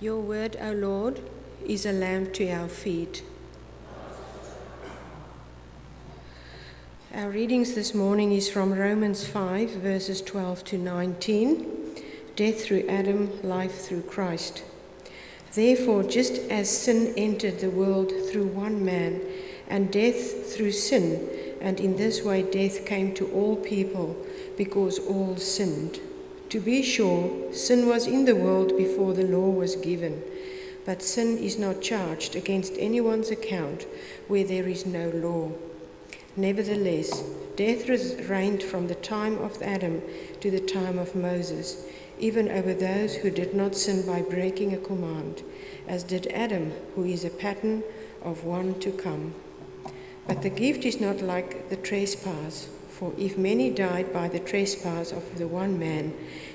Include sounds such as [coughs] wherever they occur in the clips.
Your word, O Lord, is a lamp to our feet. Our readings this morning is from Romans 5, verses 12 to 19 Death through Adam, life through Christ. Therefore, just as sin entered the world through one man, and death through sin, and in this way death came to all people because all sinned. To be sure, sin was in the world before the law was given, but sin is not charged against anyone's account where there is no law. Nevertheless, death reigned from the time of Adam to the time of Moses, even over those who did not sin by breaking a command, as did Adam, who is a pattern of one to come. But the gift is not like the trespass. For if many died by the trespass of the one man,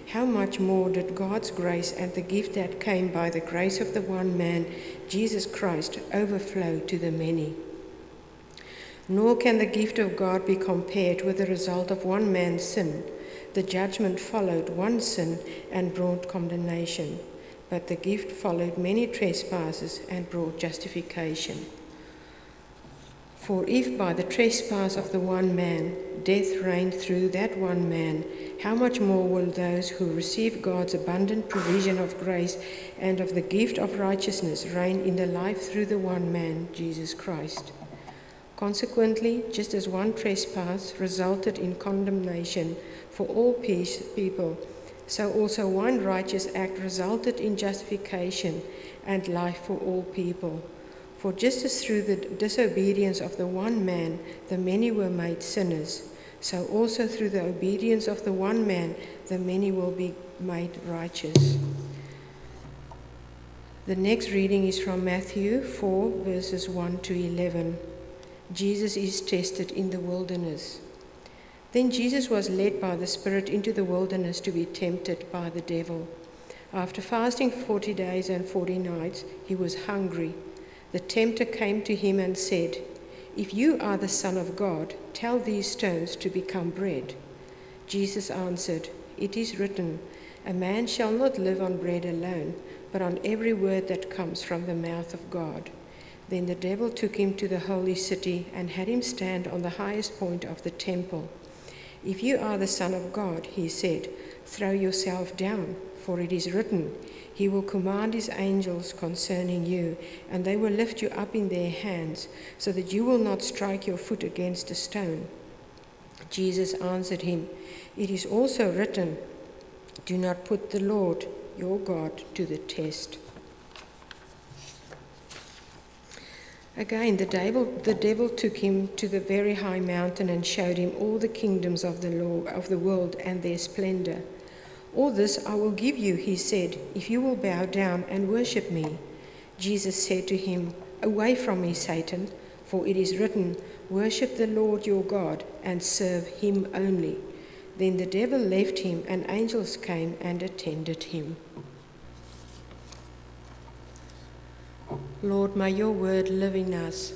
how much more did God's grace and the gift that came by the grace of the one man, Jesus Christ, overflow to the many? Nor can the gift of God be compared with the result of one man's sin. The judgment followed one sin and brought condemnation, but the gift followed many trespasses and brought justification. For if by the trespass of the one man death reigned through that one man, how much more will those who receive God's abundant provision of grace and of the gift of righteousness reign in the life through the one man, Jesus Christ? Consequently, just as one trespass resulted in condemnation for all peace, people, so also one righteous act resulted in justification and life for all people. For just as through the disobedience of the one man the many were made sinners, so also through the obedience of the one man the many will be made righteous. The next reading is from Matthew 4, verses 1 to 11. Jesus is tested in the wilderness. Then Jesus was led by the Spirit into the wilderness to be tempted by the devil. After fasting 40 days and 40 nights, he was hungry. The tempter came to him and said, If you are the Son of God, tell these stones to become bread. Jesus answered, It is written, A man shall not live on bread alone, but on every word that comes from the mouth of God. Then the devil took him to the holy city and had him stand on the highest point of the temple. If you are the Son of God, he said, throw yourself down, for it is written, he will command his angels concerning you, and they will lift you up in their hands, so that you will not strike your foot against a stone. Jesus answered him, It is also written, Do not put the Lord your God to the test. Again, the devil, the devil took him to the very high mountain and showed him all the kingdoms of the, of the world and their splendor. All this I will give you, he said, if you will bow down and worship me. Jesus said to him, Away from me, Satan, for it is written, Worship the Lord your God and serve him only. Then the devil left him, and angels came and attended him. Lord, may your word live in us.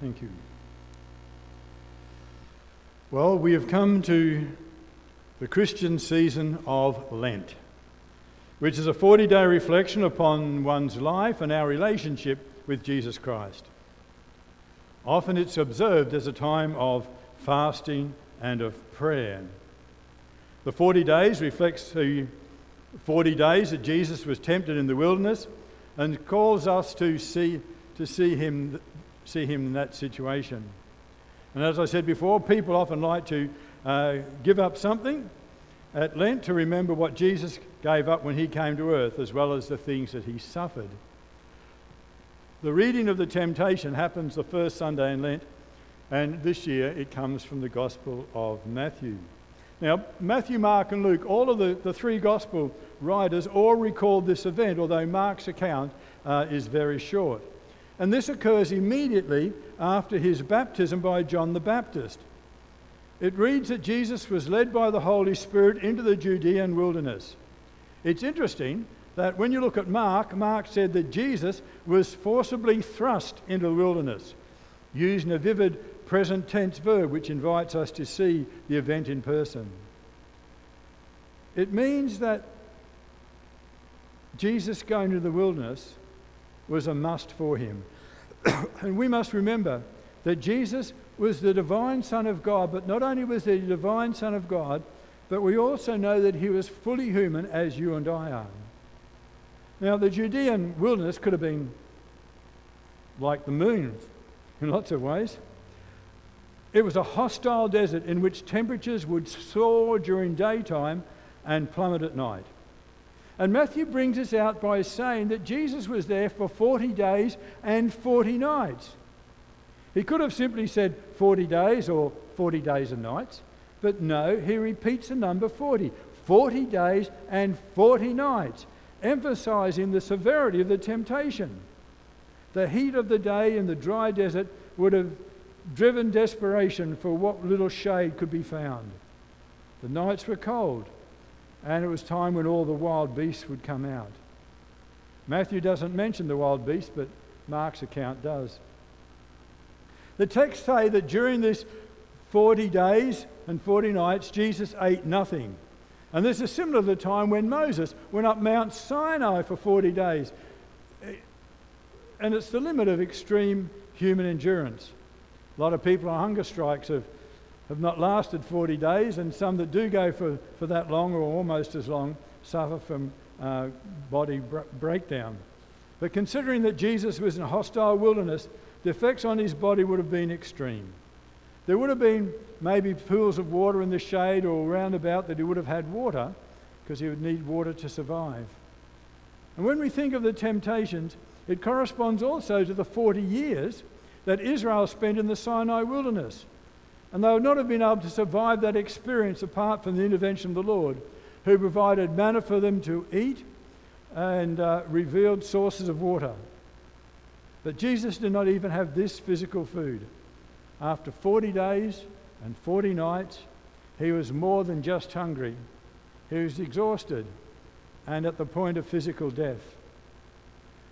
Thank you. Well, we have come to the Christian season of Lent, which is a 40 day reflection upon one's life and our relationship with Jesus Christ. Often it's observed as a time of fasting and of prayer. The 40 days reflects the 40 days that Jesus was tempted in the wilderness and calls us to see, to see, him, see him in that situation. And as I said before, people often like to uh, give up something at Lent to remember what Jesus gave up when he came to earth, as well as the things that he suffered. The reading of the temptation happens the first Sunday in Lent, and this year it comes from the Gospel of Matthew. Now, Matthew, Mark, and Luke, all of the, the three Gospel writers all record this event, although Mark's account uh, is very short. And this occurs immediately after his baptism by John the Baptist. It reads that Jesus was led by the Holy Spirit into the Judean wilderness. It's interesting that when you look at Mark, Mark said that Jesus was forcibly thrust into the wilderness, using a vivid present tense verb which invites us to see the event in person. It means that Jesus going to the wilderness was a must for him. [coughs] and we must remember that Jesus was the divine Son of God, but not only was he the divine Son of God, but we also know that he was fully human as you and I are. Now, the Judean wilderness could have been like the moon in lots of ways. It was a hostile desert in which temperatures would soar during daytime and plummet at night. And Matthew brings us out by saying that Jesus was there for 40 days and 40 nights. He could have simply said 40 days or 40 days and nights, but no, he repeats the number 40 40 days and 40 nights, emphasizing the severity of the temptation. The heat of the day in the dry desert would have driven desperation for what little shade could be found. The nights were cold, and it was time when all the wild beasts would come out. Matthew doesn't mention the wild beasts, but Mark's account does. The texts say that during this 40 days and 40 nights, Jesus ate nothing. And this is similar to the time when Moses went up Mount Sinai for 40 days. And it's the limit of extreme human endurance. A lot of people on hunger strikes have have not lasted 40 days, and some that do go for, for that long or almost as long suffer from uh, body br- breakdown. But considering that Jesus was in a hostile wilderness, the effects on his body would have been extreme. There would have been maybe pools of water in the shade or round about that he would have had water because he would need water to survive. And when we think of the temptations, it corresponds also to the 40 years that Israel spent in the Sinai wilderness. And they would not have been able to survive that experience apart from the intervention of the Lord, who provided manna for them to eat and uh, revealed sources of water. But Jesus did not even have this physical food. After 40 days and 40 nights, he was more than just hungry. He was exhausted and at the point of physical death.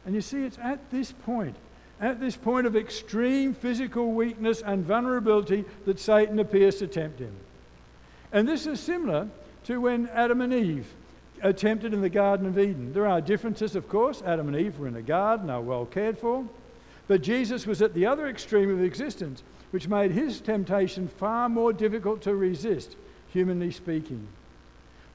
And you see, it's at this point at this point of extreme physical weakness and vulnerability that Satan appears to tempt him. And this is similar to when Adam and Eve are tempted in the Garden of Eden. There are differences, of course. Adam and Eve were in a garden, are well cared for. But Jesus was at the other extreme of existence, which made his temptation far more difficult to resist, humanly speaking.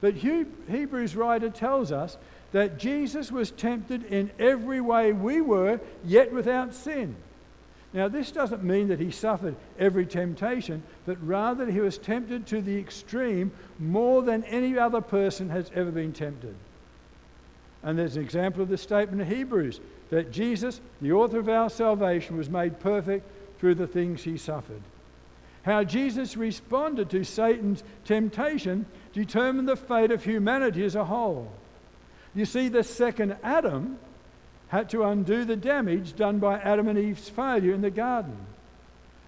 But Hebrews writer tells us that Jesus was tempted in every way we were, yet without sin. Now, this doesn't mean that he suffered every temptation, but rather he was tempted to the extreme more than any other person has ever been tempted. And there's an example of this statement in Hebrews that Jesus, the author of our salvation, was made perfect through the things he suffered. How Jesus responded to Satan's temptation determined the fate of humanity as a whole. You see, the second Adam had to undo the damage done by Adam and Eve's failure in the garden.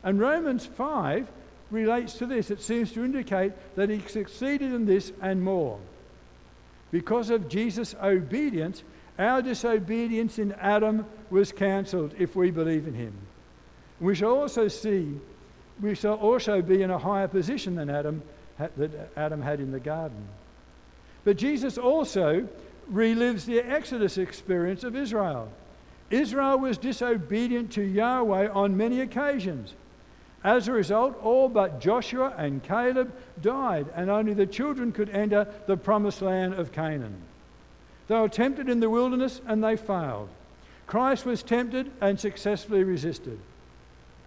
And Romans 5 relates to this. It seems to indicate that he succeeded in this and more. Because of Jesus' obedience, our disobedience in Adam was cancelled if we believe in him. We shall also see, we shall also be in a higher position than Adam that Adam had in the garden. But Jesus also relives the Exodus experience of Israel. Israel was disobedient to Yahweh on many occasions. As a result, all but Joshua and Caleb died, and only the children could enter the promised land of Canaan. They were tempted in the wilderness and they failed. Christ was tempted and successfully resisted.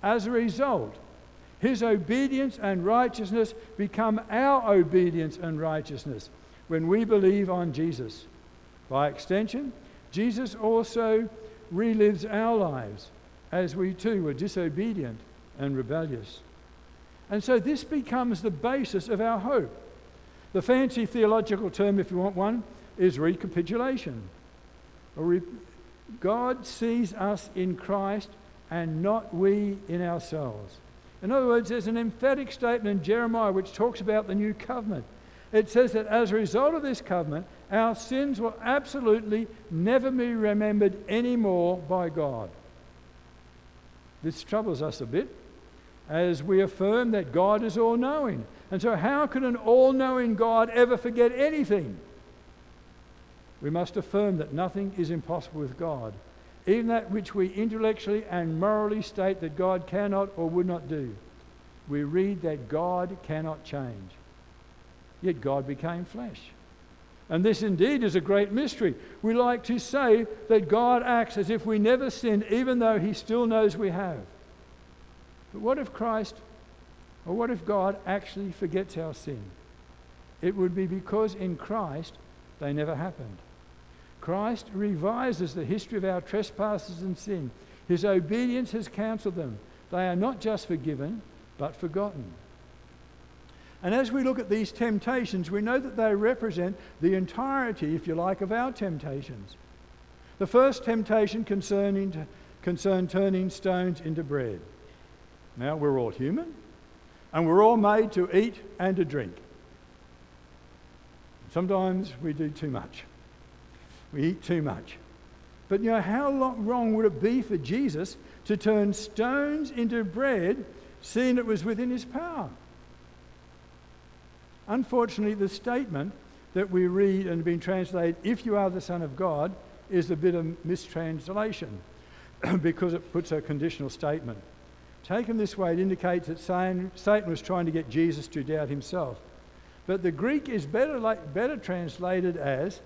As a result, his obedience and righteousness become our obedience and righteousness when we believe on Jesus. By extension, Jesus also relives our lives as we too were disobedient and rebellious. And so this becomes the basis of our hope. The fancy theological term, if you want one, is recapitulation. God sees us in Christ and not we in ourselves. In other words, there's an emphatic statement in Jeremiah which talks about the new covenant. It says that as a result of this covenant, our sins will absolutely never be remembered anymore by God. This troubles us a bit as we affirm that God is all knowing And so, how can an all knowing God ever forget anything? We must affirm that nothing is impossible with God, even that which we intellectually and morally state that God cannot or would not do. We read that God cannot change. Yet God became flesh. And this indeed is a great mystery. We like to say that God acts as if we never sinned, even though He still knows we have. But what if Christ, or what if God actually forgets our sin? It would be because in Christ they never happened. Christ revises the history of our trespasses and sin. His obedience has cancelled them. They are not just forgiven, but forgotten. And as we look at these temptations, we know that they represent the entirety, if you like, of our temptations. The first temptation concerning, concerned turning stones into bread. Now, we're all human, and we're all made to eat and to drink. Sometimes we do too much. We eat too much. But you know, how wrong would it be for Jesus to turn stones into bread, seeing it was within his power? Unfortunately, the statement that we read and been translated, if you are the Son of God, is a bit of mistranslation [clears throat] because it puts a conditional statement. Taken this way, it indicates that Satan was trying to get Jesus to doubt himself. But the Greek is better, better translated as,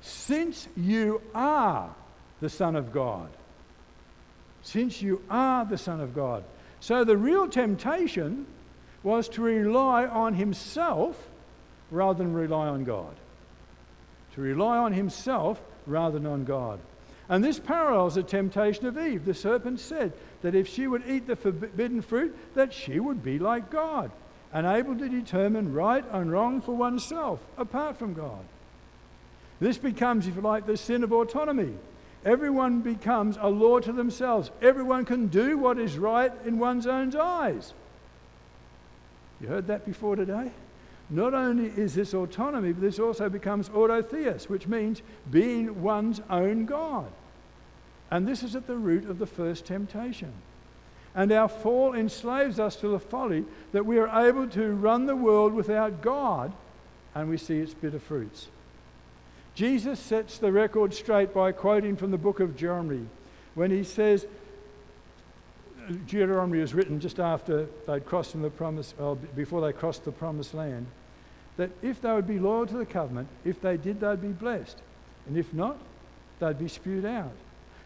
since you are the Son of God. Since you are the Son of God. So the real temptation was to rely on himself rather than rely on God. To rely on himself rather than on God. And this parallels the temptation of Eve. The serpent said that if she would eat the forbidden fruit, that she would be like God, unable to determine right and wrong for oneself apart from God. This becomes, if you like, the sin of autonomy. Everyone becomes a law to themselves. Everyone can do what is right in one's own eyes. You heard that before today? Not only is this autonomy, but this also becomes autotheos, which means being one's own God. And this is at the root of the first temptation. And our fall enslaves us to the folly that we are able to run the world without God, and we see its bitter fruits. Jesus sets the record straight by quoting from the book of Jeremiah when he says, Deuteronomy was written just after they'd crossed the promise, or before they crossed the promised land, that if they would be loyal to the covenant, if they did, they'd be blessed. And if not, they'd be spewed out.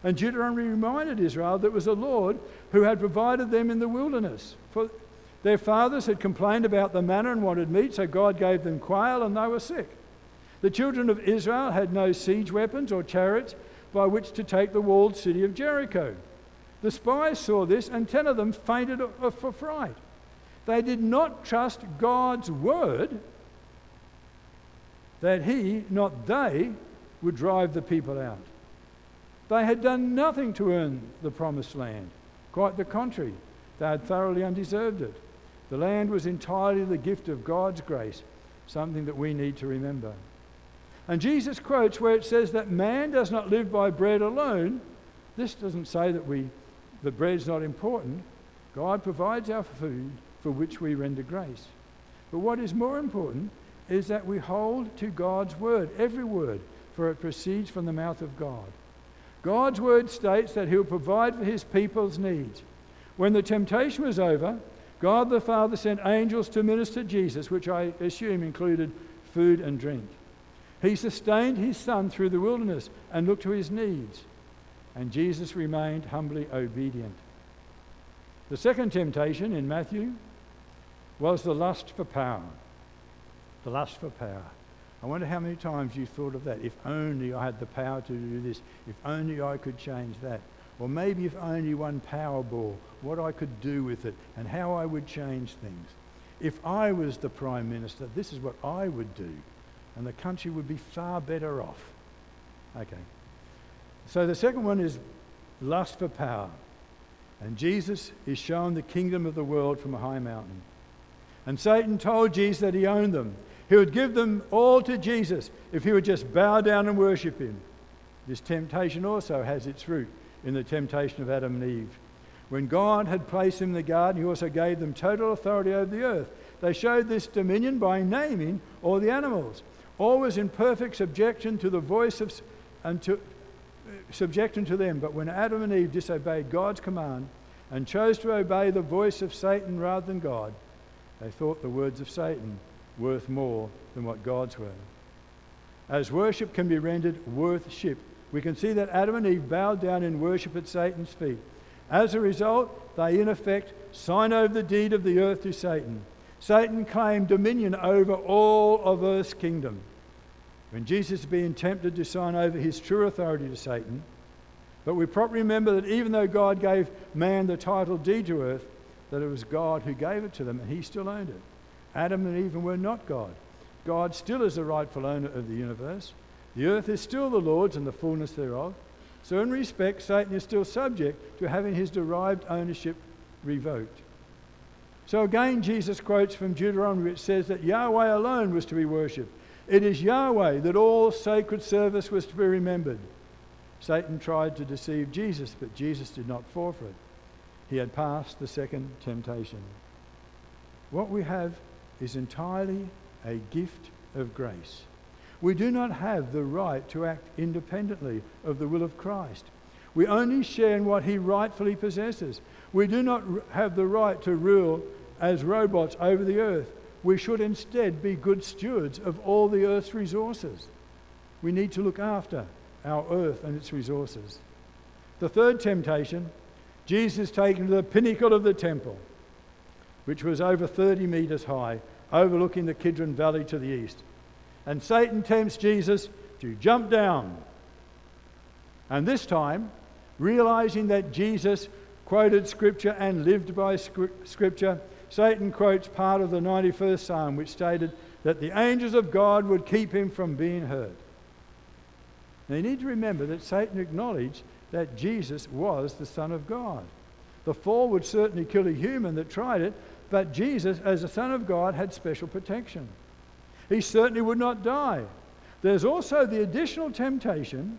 And Deuteronomy reminded Israel that it was the Lord who had provided them in the wilderness. For their fathers had complained about the manna and wanted meat, so God gave them quail and they were sick. The children of Israel had no siege weapons or chariots by which to take the walled city of Jericho. The spies saw this, and ten of them fainted for fright. They did not trust God's word that He, not they, would drive the people out. They had done nothing to earn the promised land. Quite the contrary, they had thoroughly undeserved it. The land was entirely the gift of God's grace, something that we need to remember. And Jesus quotes where it says that man does not live by bread alone. This doesn't say that we that bread's not important. God provides our food for which we render grace. But what is more important is that we hold to God's word, every word, for it proceeds from the mouth of God. God's word states that He'll provide for His people's needs. When the temptation was over, God the Father sent angels to minister Jesus, which I assume included food and drink. He sustained His Son through the wilderness and looked to His needs, and Jesus remained humbly obedient. The second temptation in Matthew was the lust for power. The lust for power. I wonder how many times you thought of that. If only I had the power to do this. If only I could change that. Or maybe if only one Powerball, what I could do with it and how I would change things. If I was the Prime Minister, this is what I would do. And the country would be far better off. Okay. So the second one is lust for power. And Jesus is shown the kingdom of the world from a high mountain. And Satan told Jesus that he owned them. He would give them all to Jesus if he would just bow down and worship him. This temptation also has its root in the temptation of Adam and Eve. When God had placed them in the garden, He also gave them total authority over the earth. They showed this dominion by naming all the animals, always in perfect subjection to the voice of and to subjection to them. But when Adam and Eve disobeyed God's command and chose to obey the voice of Satan rather than God, they thought the words of Satan worth more than what God's were. As worship can be rendered worthship, we can see that Adam and Eve bowed down in worship at Satan's feet. As a result, they in effect sign over the deed of the earth to Satan. Satan claimed dominion over all of earth's kingdom. When Jesus is being tempted to sign over his true authority to Satan, but we properly remember that even though God gave man the title deed to earth, that it was God who gave it to them and he still owned it. Adam and Eve were not God. God still is the rightful owner of the universe. The earth is still the Lord's and the fullness thereof. So, in respect, Satan is still subject to having his derived ownership revoked. So, again, Jesus quotes from Deuteronomy, which says that Yahweh alone was to be worshipped. It is Yahweh that all sacred service was to be remembered. Satan tried to deceive Jesus, but Jesus did not fall for it. He had passed the second temptation. What we have is entirely a gift of grace. We do not have the right to act independently of the will of Christ. We only share in what he rightfully possesses. We do not have the right to rule as robots over the earth. We should instead be good stewards of all the earth's resources. We need to look after our earth and its resources. The third temptation Jesus taken to the pinnacle of the temple, which was over 30 metres high, overlooking the Kidron Valley to the east. And Satan tempts Jesus to jump down. And this time, realizing that Jesus quoted Scripture and lived by Scripture, Satan quotes part of the 91st Psalm, which stated that the angels of God would keep him from being hurt. Now you need to remember that Satan acknowledged that Jesus was the Son of God. The fall would certainly kill a human that tried it, but Jesus, as the Son of God, had special protection. He certainly would not die. There's also the additional temptation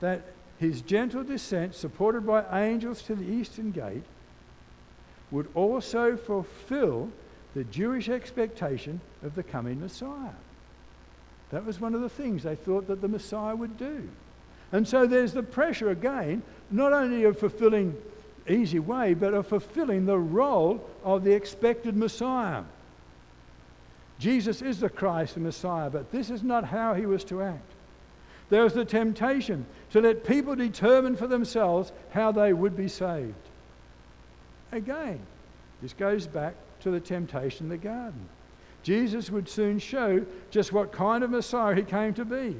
that his gentle descent, supported by angels to the eastern gate, would also fulfill the Jewish expectation of the coming Messiah. That was one of the things they thought that the Messiah would do. And so there's the pressure again, not only of fulfilling easy way, but of fulfilling the role of the expected Messiah. Jesus is the Christ, the Messiah, but this is not how he was to act. There was the temptation to let people determine for themselves how they would be saved. Again, this goes back to the temptation in the garden. Jesus would soon show just what kind of Messiah he came to be.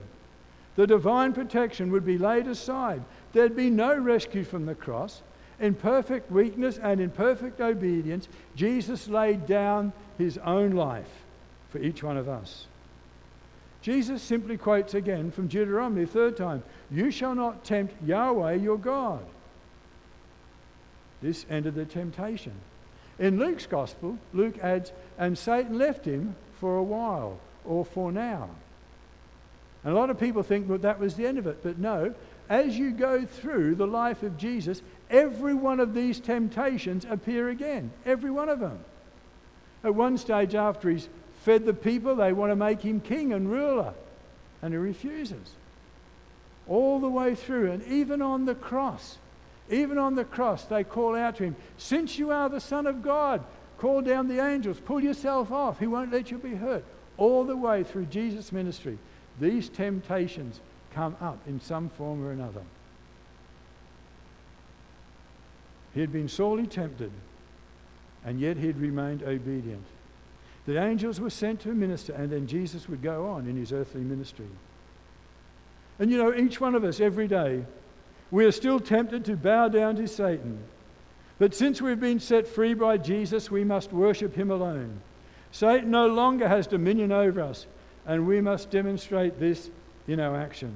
The divine protection would be laid aside. There'd be no rescue from the cross. In perfect weakness and in perfect obedience, Jesus laid down his own life for each one of us. Jesus simply quotes again from Deuteronomy, third time You shall not tempt Yahweh your God. This ended the temptation. In Luke's gospel, Luke adds, And Satan left him for a while or for now. And a lot of people think that that was the end of it, but no. As you go through the life of Jesus, every one of these temptations appear again. Every one of them. At one stage, after he's fed the people, they want to make him king and ruler, and he refuses. All the way through, and even on the cross, even on the cross, they call out to him, Since you are the Son of God, call down the angels, pull yourself off. He won't let you be hurt. All the way through Jesus' ministry, these temptations come up in some form or another. He had been sorely tempted, and yet he had remained obedient. The angels were sent to minister, and then Jesus would go on in his earthly ministry. And you know, each one of us every day, we are still tempted to bow down to Satan. But since we've been set free by Jesus, we must worship him alone. Satan no longer has dominion over us, and we must demonstrate this in our action.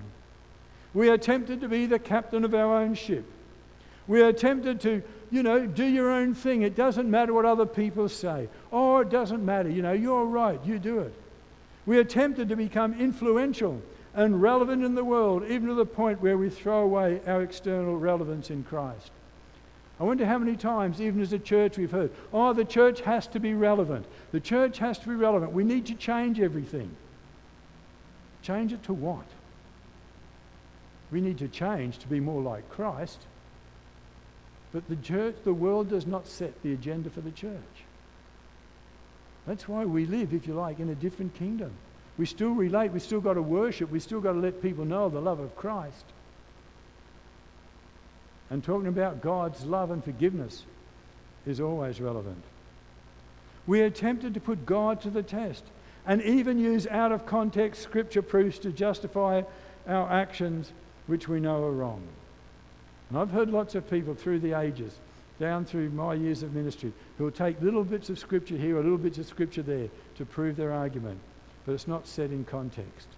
We are tempted to be the captain of our own ship. We are tempted to, you know, do your own thing. It doesn't matter what other people say. Oh, it doesn't matter. You know, you're right. You do it. We are tempted to become influential and relevant in the world, even to the point where we throw away our external relevance in Christ. I wonder how many times, even as a church, we've heard, oh, the church has to be relevant. The church has to be relevant. We need to change everything. Change it to what? We need to change to be more like Christ. But the church, the world does not set the agenda for the church. That's why we live, if you like, in a different kingdom. We still relate, we still got to worship, we still got to let people know the love of Christ. And talking about God's love and forgiveness is always relevant. We are tempted to put God to the test and even use out of context scripture proofs to justify our actions which we know are wrong. And I've heard lots of people through the ages, down through my years of ministry, who will take little bits of scripture here or little bits of scripture there to prove their argument, but it's not set in context.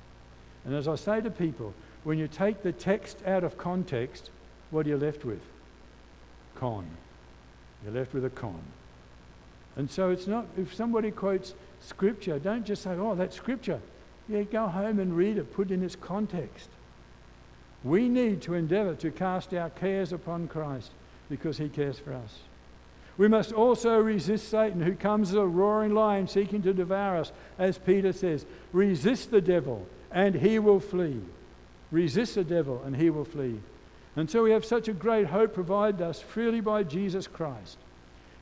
And as I say to people, when you take the text out of context, what are you left with? Con. You're left with a con. And so it's not, if somebody quotes scripture, don't just say, oh, that's scripture. Yeah, go home and read it, put it in its context. We need to endeavor to cast our cares upon Christ because he cares for us. We must also resist Satan, who comes as a roaring lion seeking to devour us. As Peter says, resist the devil and he will flee. Resist the devil and he will flee. And so we have such a great hope provided us freely by Jesus Christ.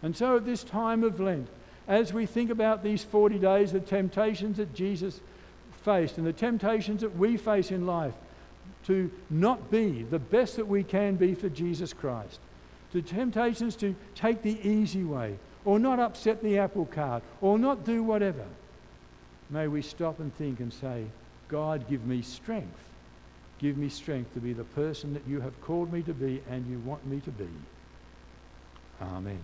And so at this time of Lent, as we think about these 40 days, the temptations that Jesus faced and the temptations that we face in life to not be the best that we can be for Jesus Christ, the temptations to take the easy way or not upset the apple cart or not do whatever, may we stop and think and say, God, give me strength Give me strength to be the person that you have called me to be and you want me to be. Amen.